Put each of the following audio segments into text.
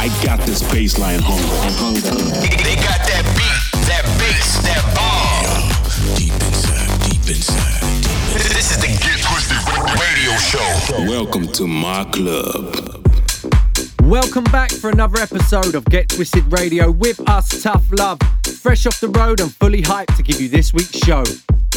I got this baseline hunger. They got that beat, that bass, that bomb. Deep inside, deep inside. This is the Get Twisted Radio Show. Welcome to my club. Welcome back for another episode of Get Twisted Radio with us, Tough Love. Fresh off the road and fully hyped to give you this week's show.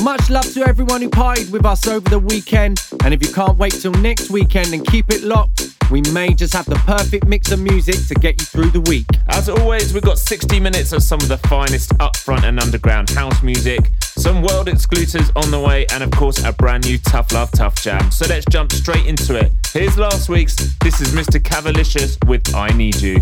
Much love to everyone who partied with us over the weekend. And if you can't wait till next weekend then keep it locked, we may just have the perfect mix of music to get you through the week. As always, we've got 60 minutes of some of the finest upfront and underground house music, some world exclusives on the way, and of course, a brand new Tough Love Tough Jam. So let's jump straight into it. Here's last week's. This is Mr. Cavalicious with I Need You.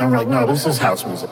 I'm like, no, this is house music.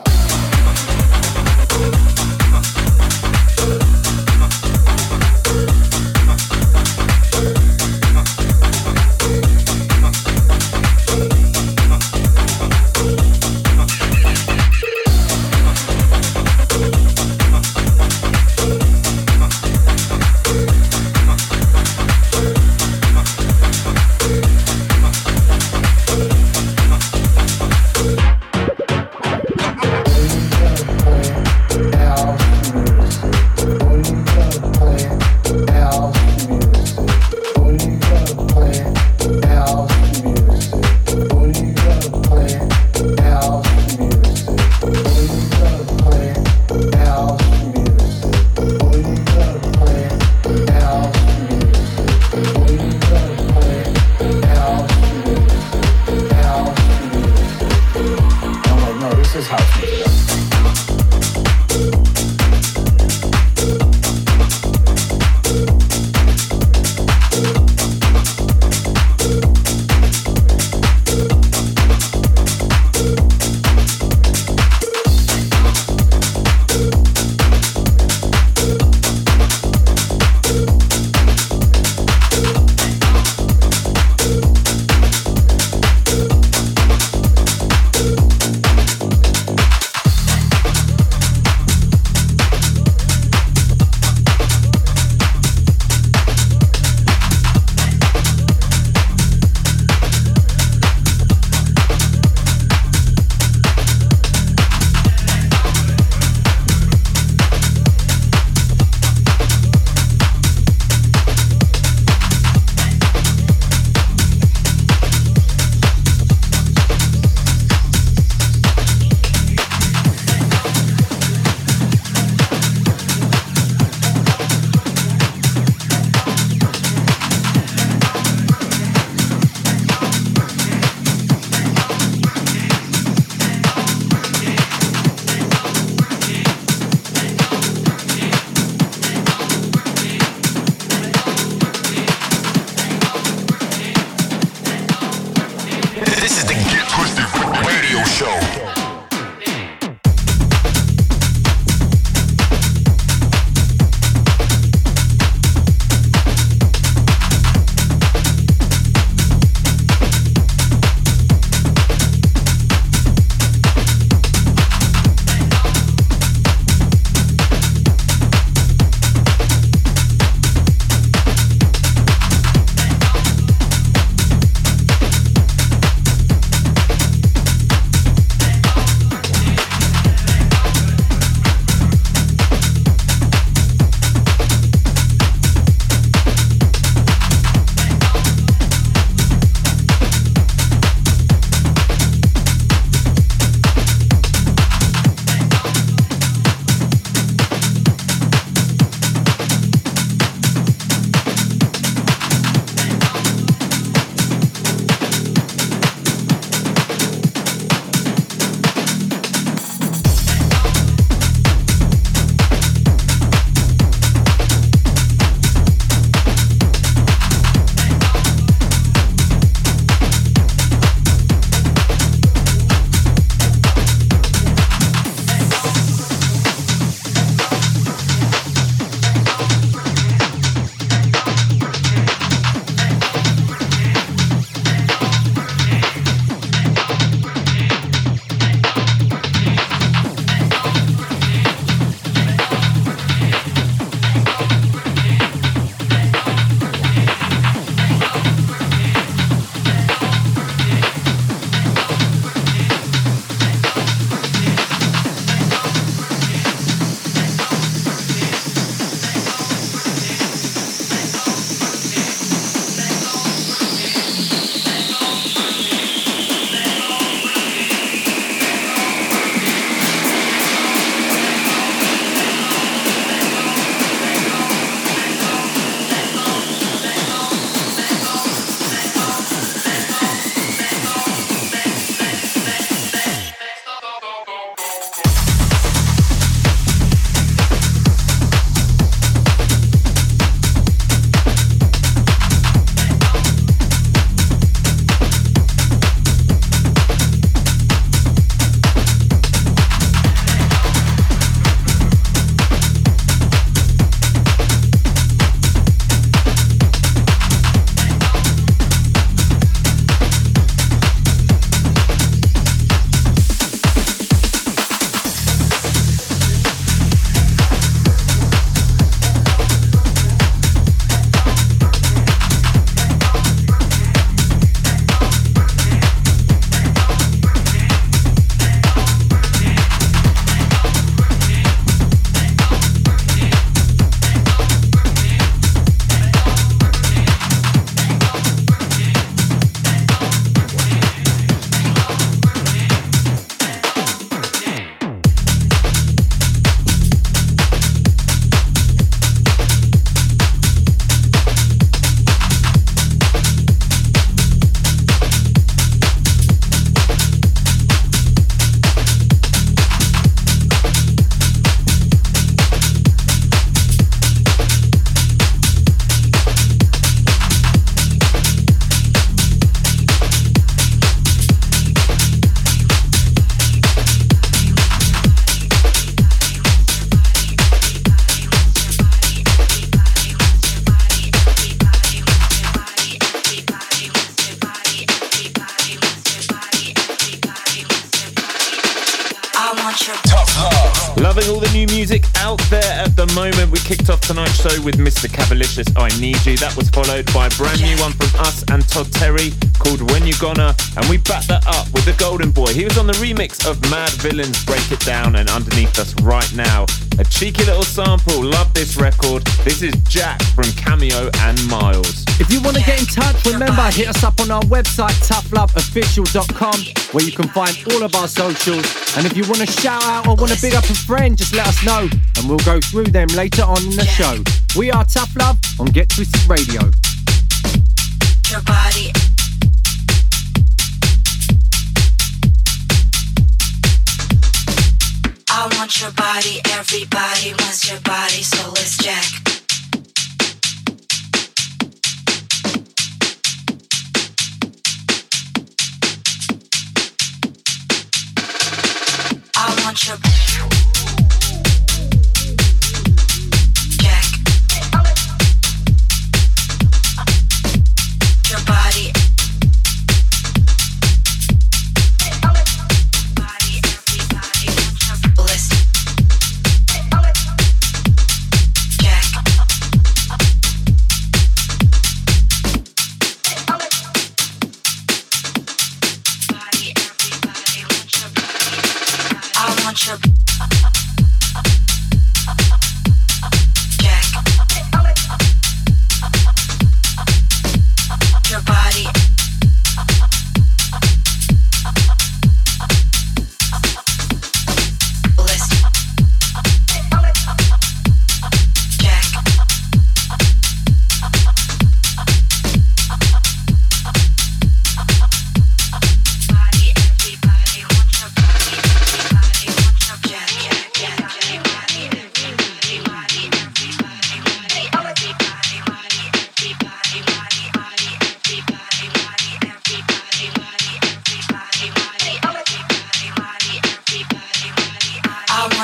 Cavalicious, I Need You. That was followed by a brand new one from us and Todd Terry called When You Gonna. And we backed that up with the Golden Boy. He was on the remix of Mad Villains Break It Down and underneath us right now. A cheeky little sample. Love this record. This is Jack from Cameo and Miles. If you want to get in touch, remember hit us up on our website toughloveofficial.com where you can find all of our socials. And if you want to shout out or want to big up a friend, just let us know and we'll go through them later on in the show. We are Tough Love on Get Twisted Radio. Your body. Want your body, everybody wants your body, so let's jack. I want your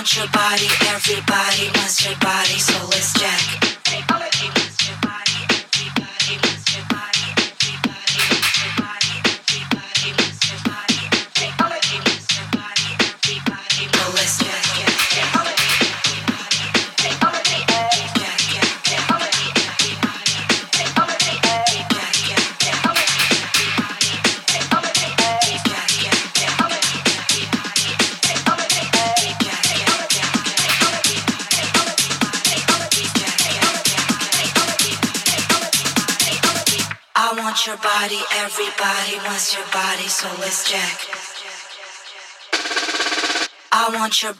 want your body, everybody wants your body, so let's jack. I want your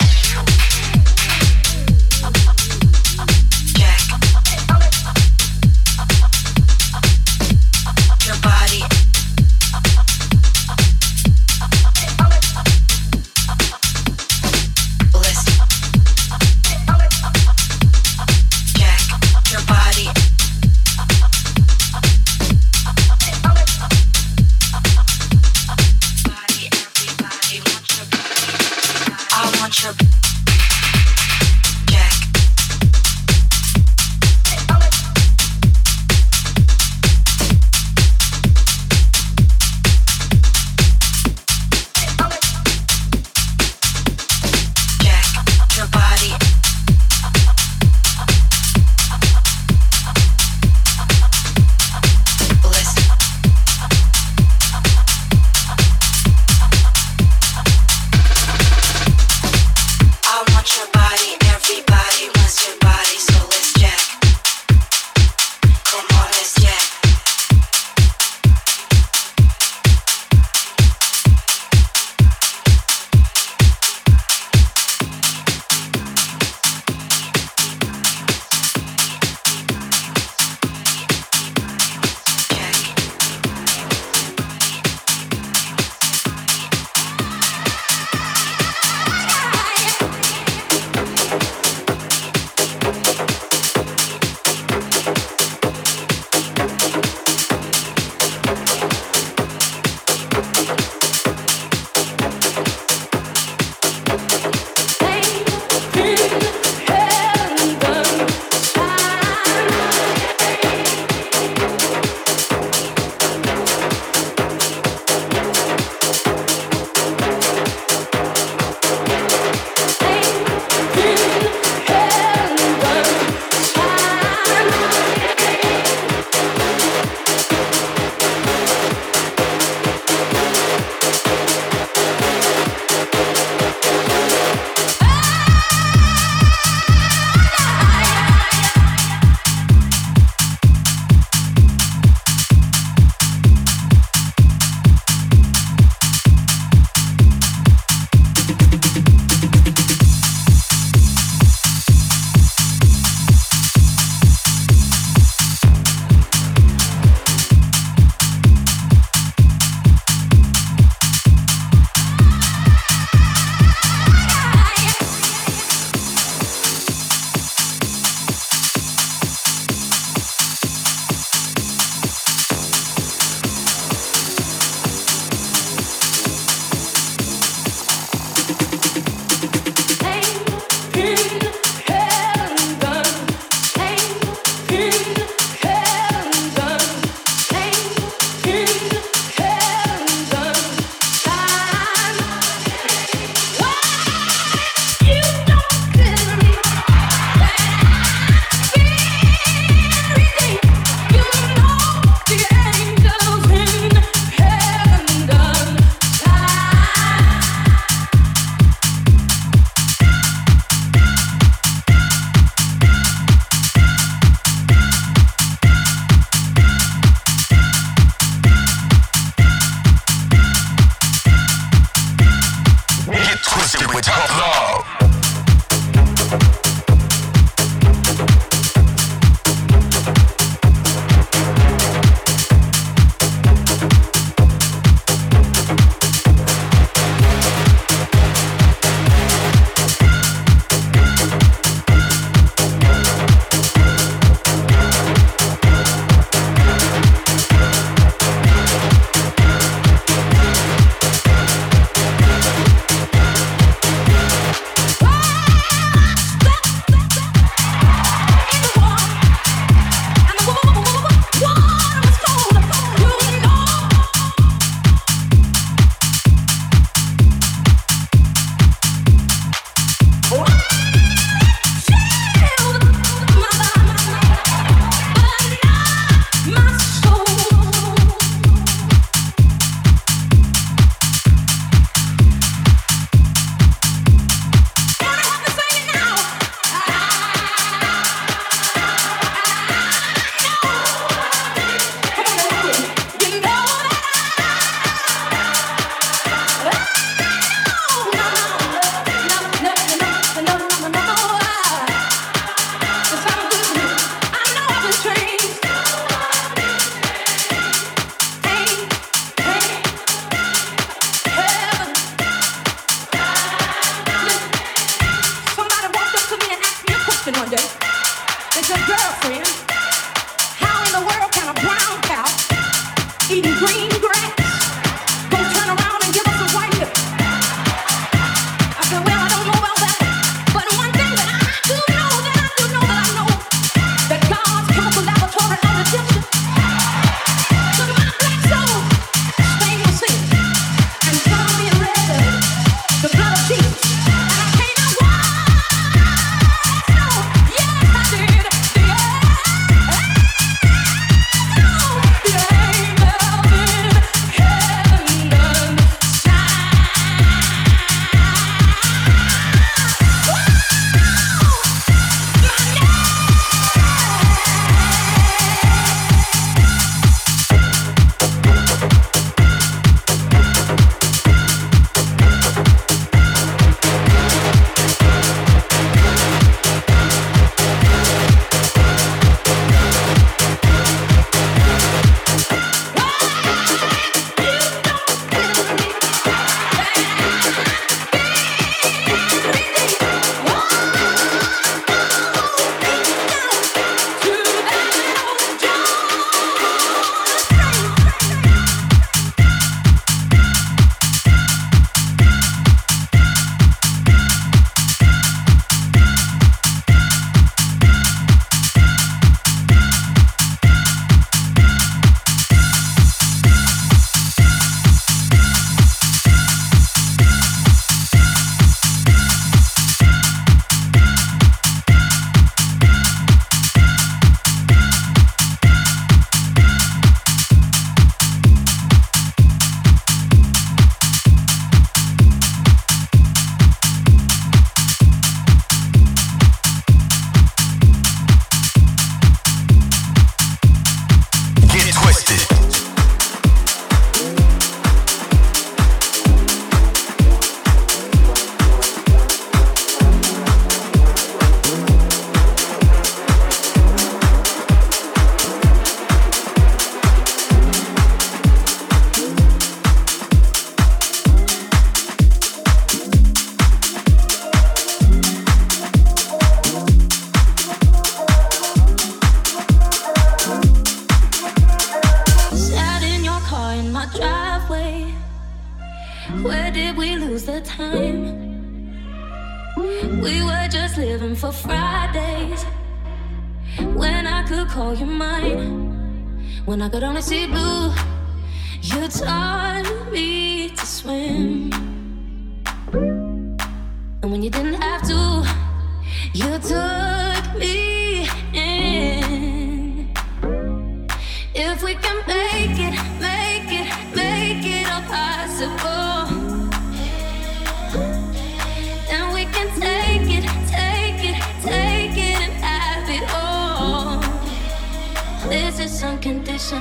This is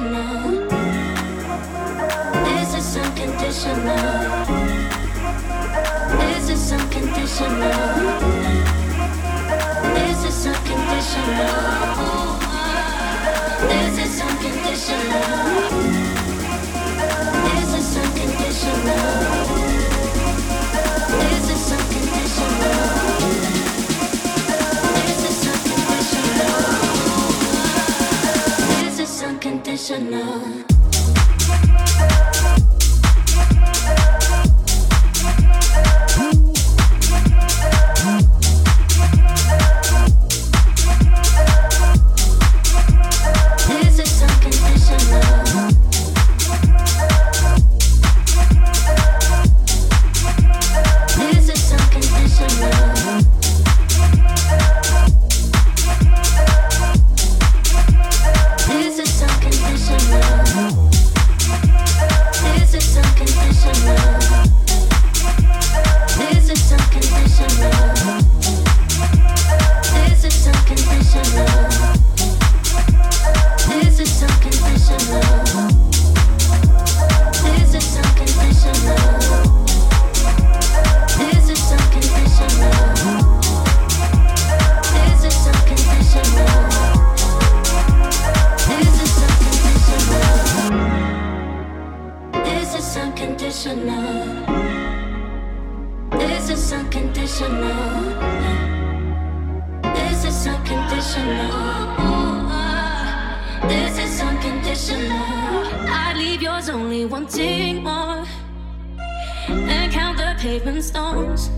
unconditional. This is unconditional. This is unconditional. This is unconditional. This is unconditional. professional. And count the pavement stones.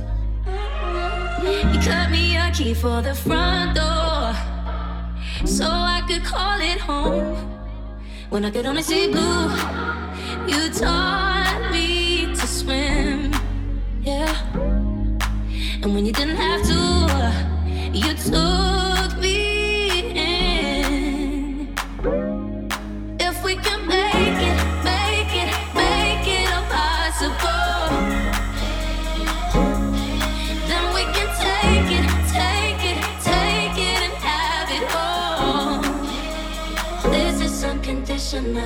You cut me a key for the front door so I could call it home. When I could only see blue, you taught me to swim. Yeah. And when you didn't have to, you took This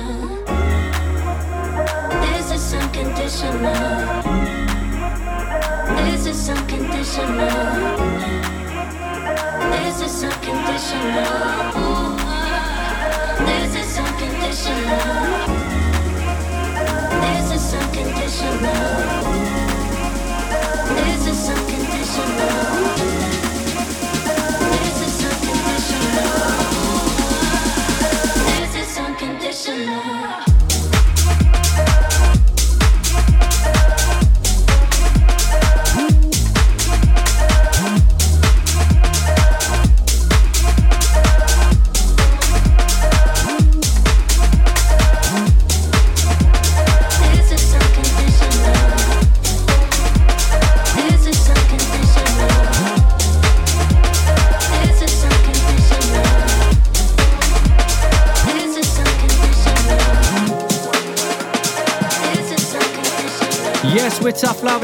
is unconditional. This is unconditional. This is unconditional. This is unconditional. This is unconditional.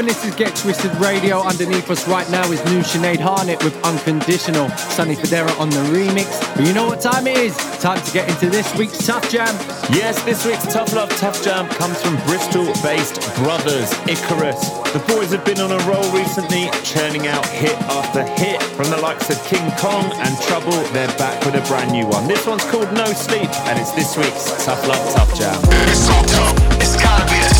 This is Get Twisted Radio. Underneath us right now is new Sinead Harnett with Unconditional. Sonny Fodera on the remix. But you know what time it is? Time to get into this week's Tough Jam. Yes, this week's Tough Love Tough Jam comes from Bristol based Brothers Icarus. The boys have been on a roll recently, churning out hit after hit. From the likes of King Kong and Trouble, they're back with a brand new one. This one's called No Sleep, and it's this week's Tough Love Tough Jam. It's so tough, it's gotta be the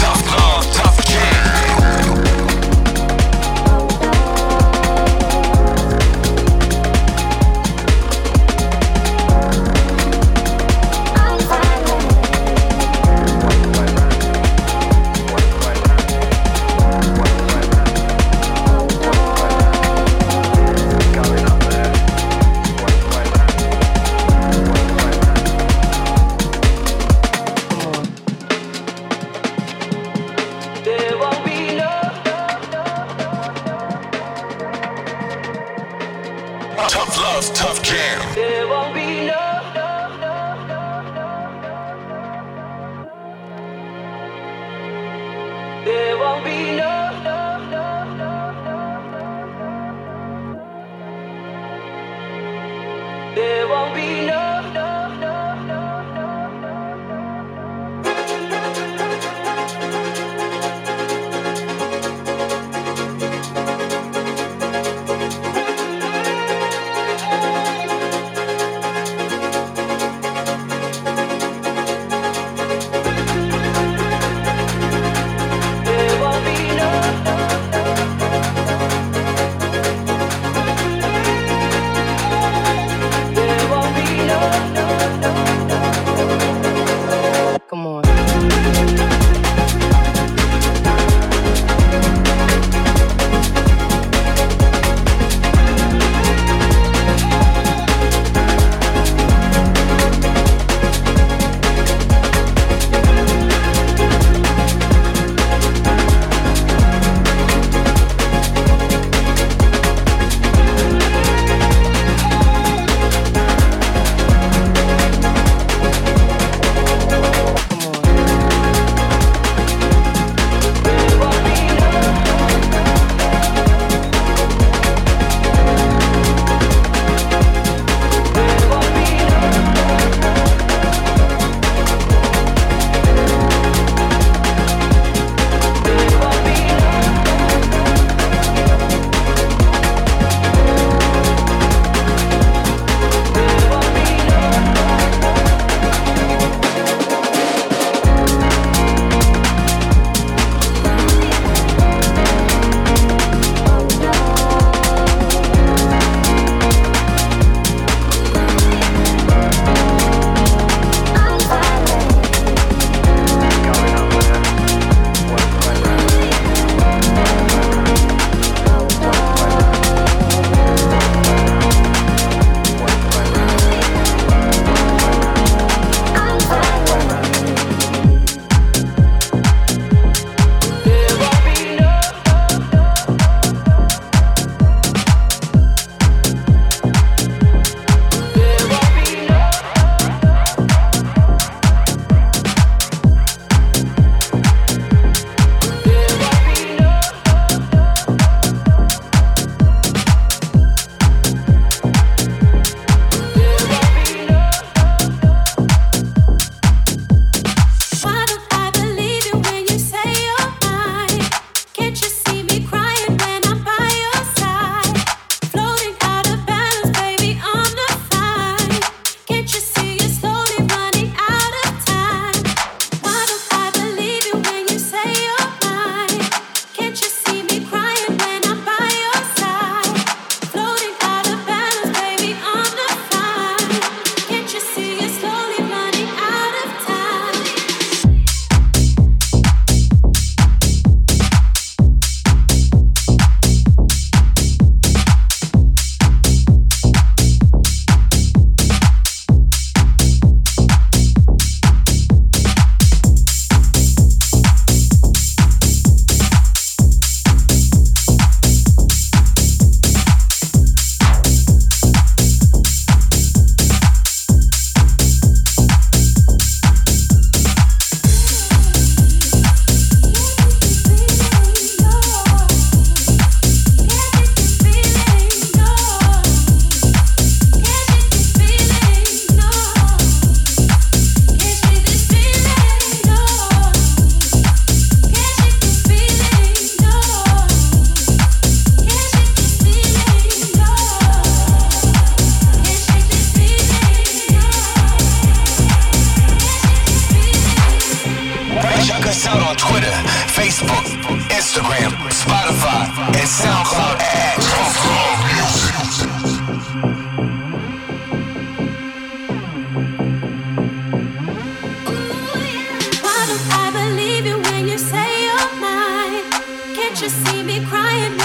Can't you see me crying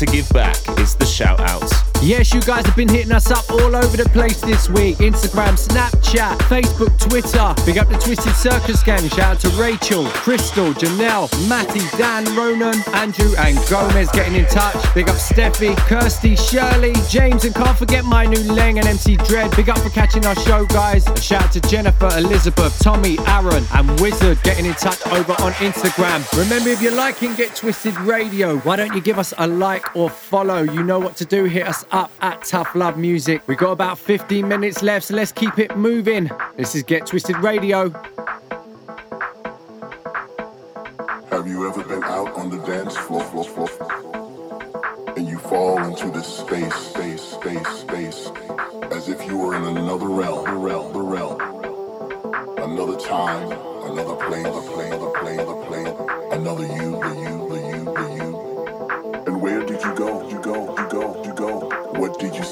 to give back. is the shout outs. You guys have been hitting us up all over the place this week. Instagram, Snapchat, Facebook, Twitter. Big up the Twisted Circus gang. Shout out to Rachel, Crystal, Janelle, Matty, Dan, Ronan, Andrew, and Gomez getting in touch. Big up Steffi, Kirsty, Shirley, James, and can't forget my new Leng and MC Dread. Big up for catching our show, guys. A shout out to Jennifer, Elizabeth, Tommy, Aaron, and Wizard getting in touch over on Instagram. Remember, if you're liking Get Twisted Radio, why don't you give us a like or follow? You know what to do. Hit us up at Tough Love Music. We've got about 15 minutes left, so let's keep it moving. This is Get Twisted Radio. Have you ever been out on the dance floor, floor, floor, and you fall into this space, space, space, space, as if you were in another realm, realm, realm, another time, another plane, another plane, another plane, another plane, another you, the you, the you, the you.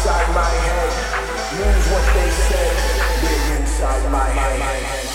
inside my head. Moves what they said. They're inside my head.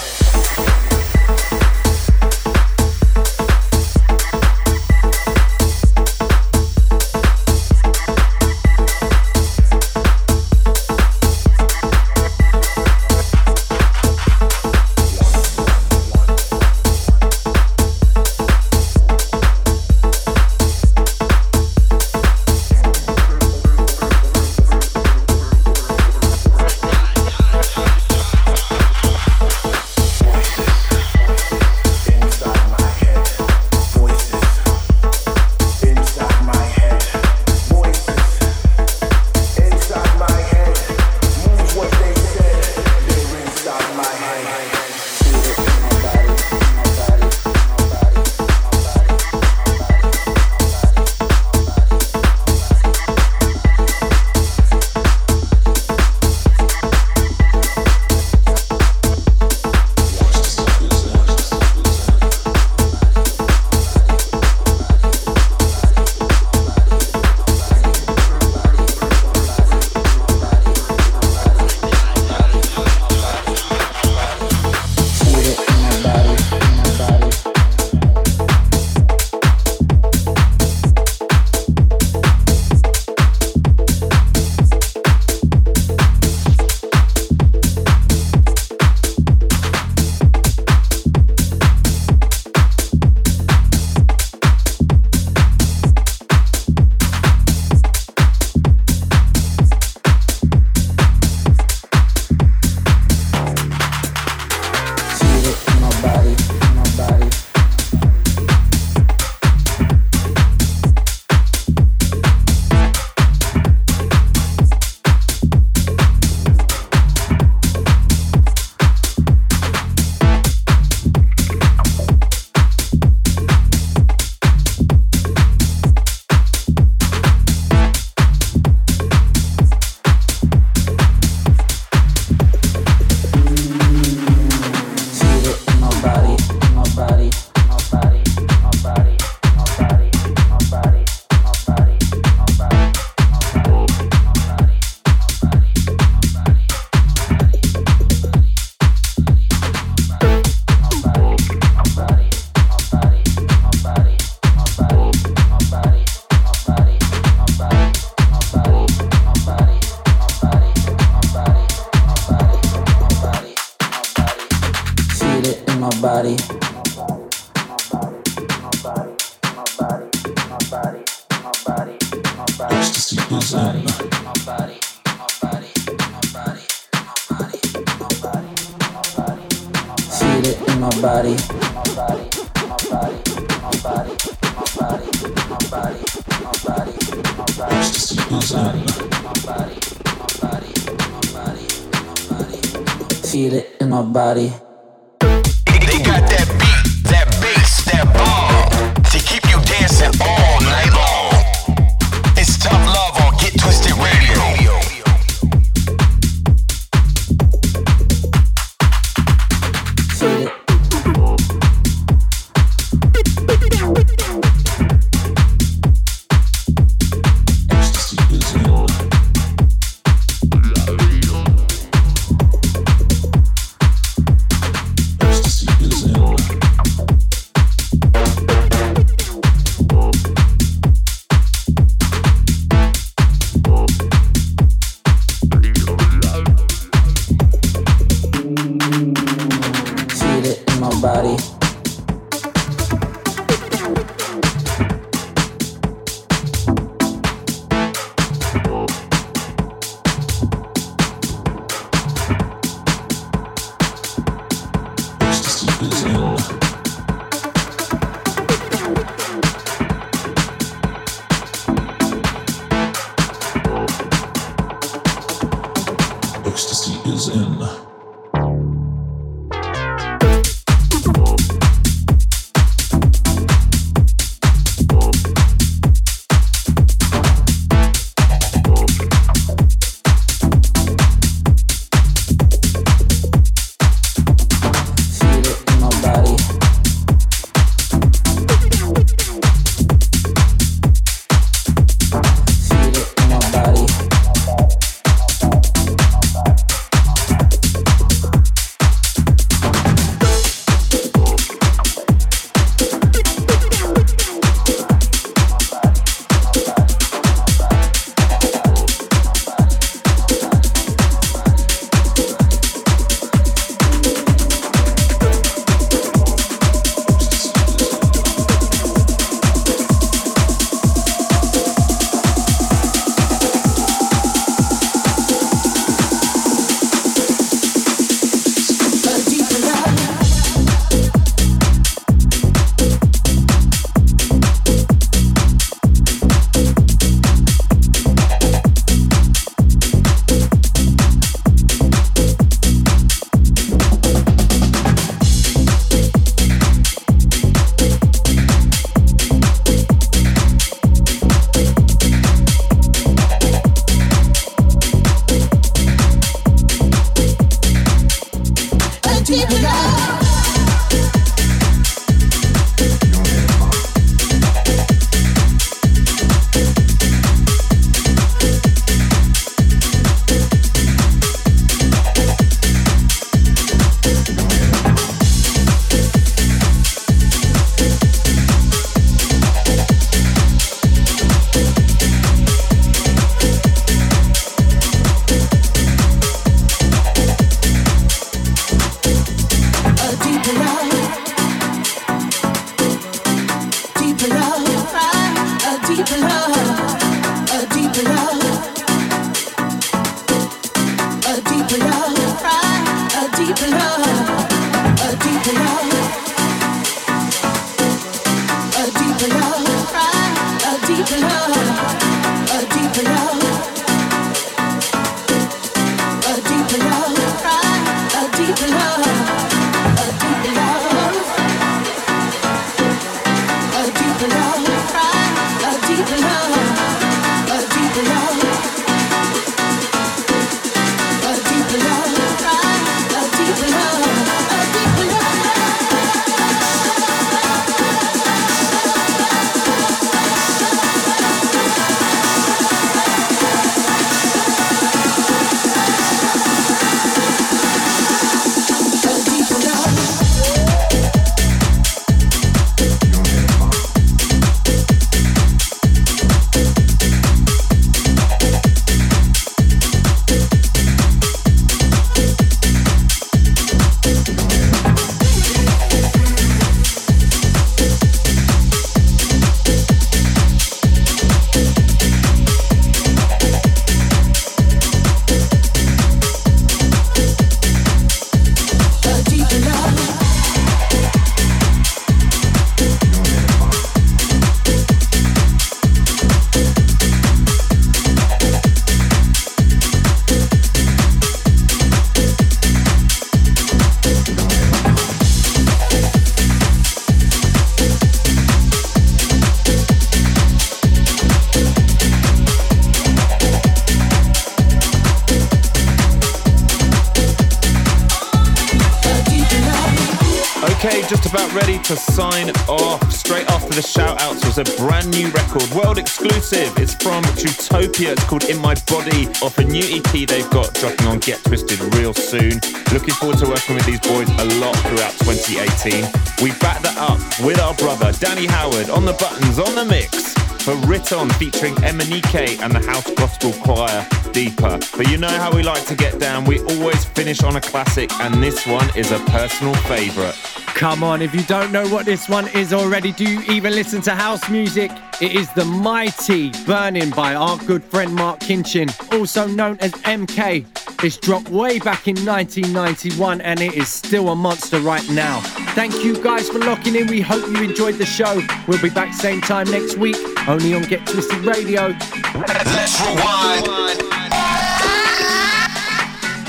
Was a brand new record, world exclusive. It's from Jutopia. It's called In My Body, off a new EP they've got dropping on Get Twisted real soon. Looking forward to working with these boys a lot throughout 2018. We back that up with our brother Danny Howard on the buttons, on the mix for Riton featuring MNEK and the House Gospel Choir Deeper. But you know how we like to get down, we always finish on a classic, and this one is a personal favourite. Come on, if you don't know what this one is already, do you even listen to house music? It is The Mighty Burning by our good friend Marc Kinchen, also known as MK. It's dropped way back in 1991 and it is still a monster right now. Thank you guys for locking in. We hope you enjoyed the show. We'll be back same time next week, only on Get Twisted Radio. Let's rewind.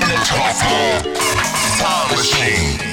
In the Tough Love Time Machine.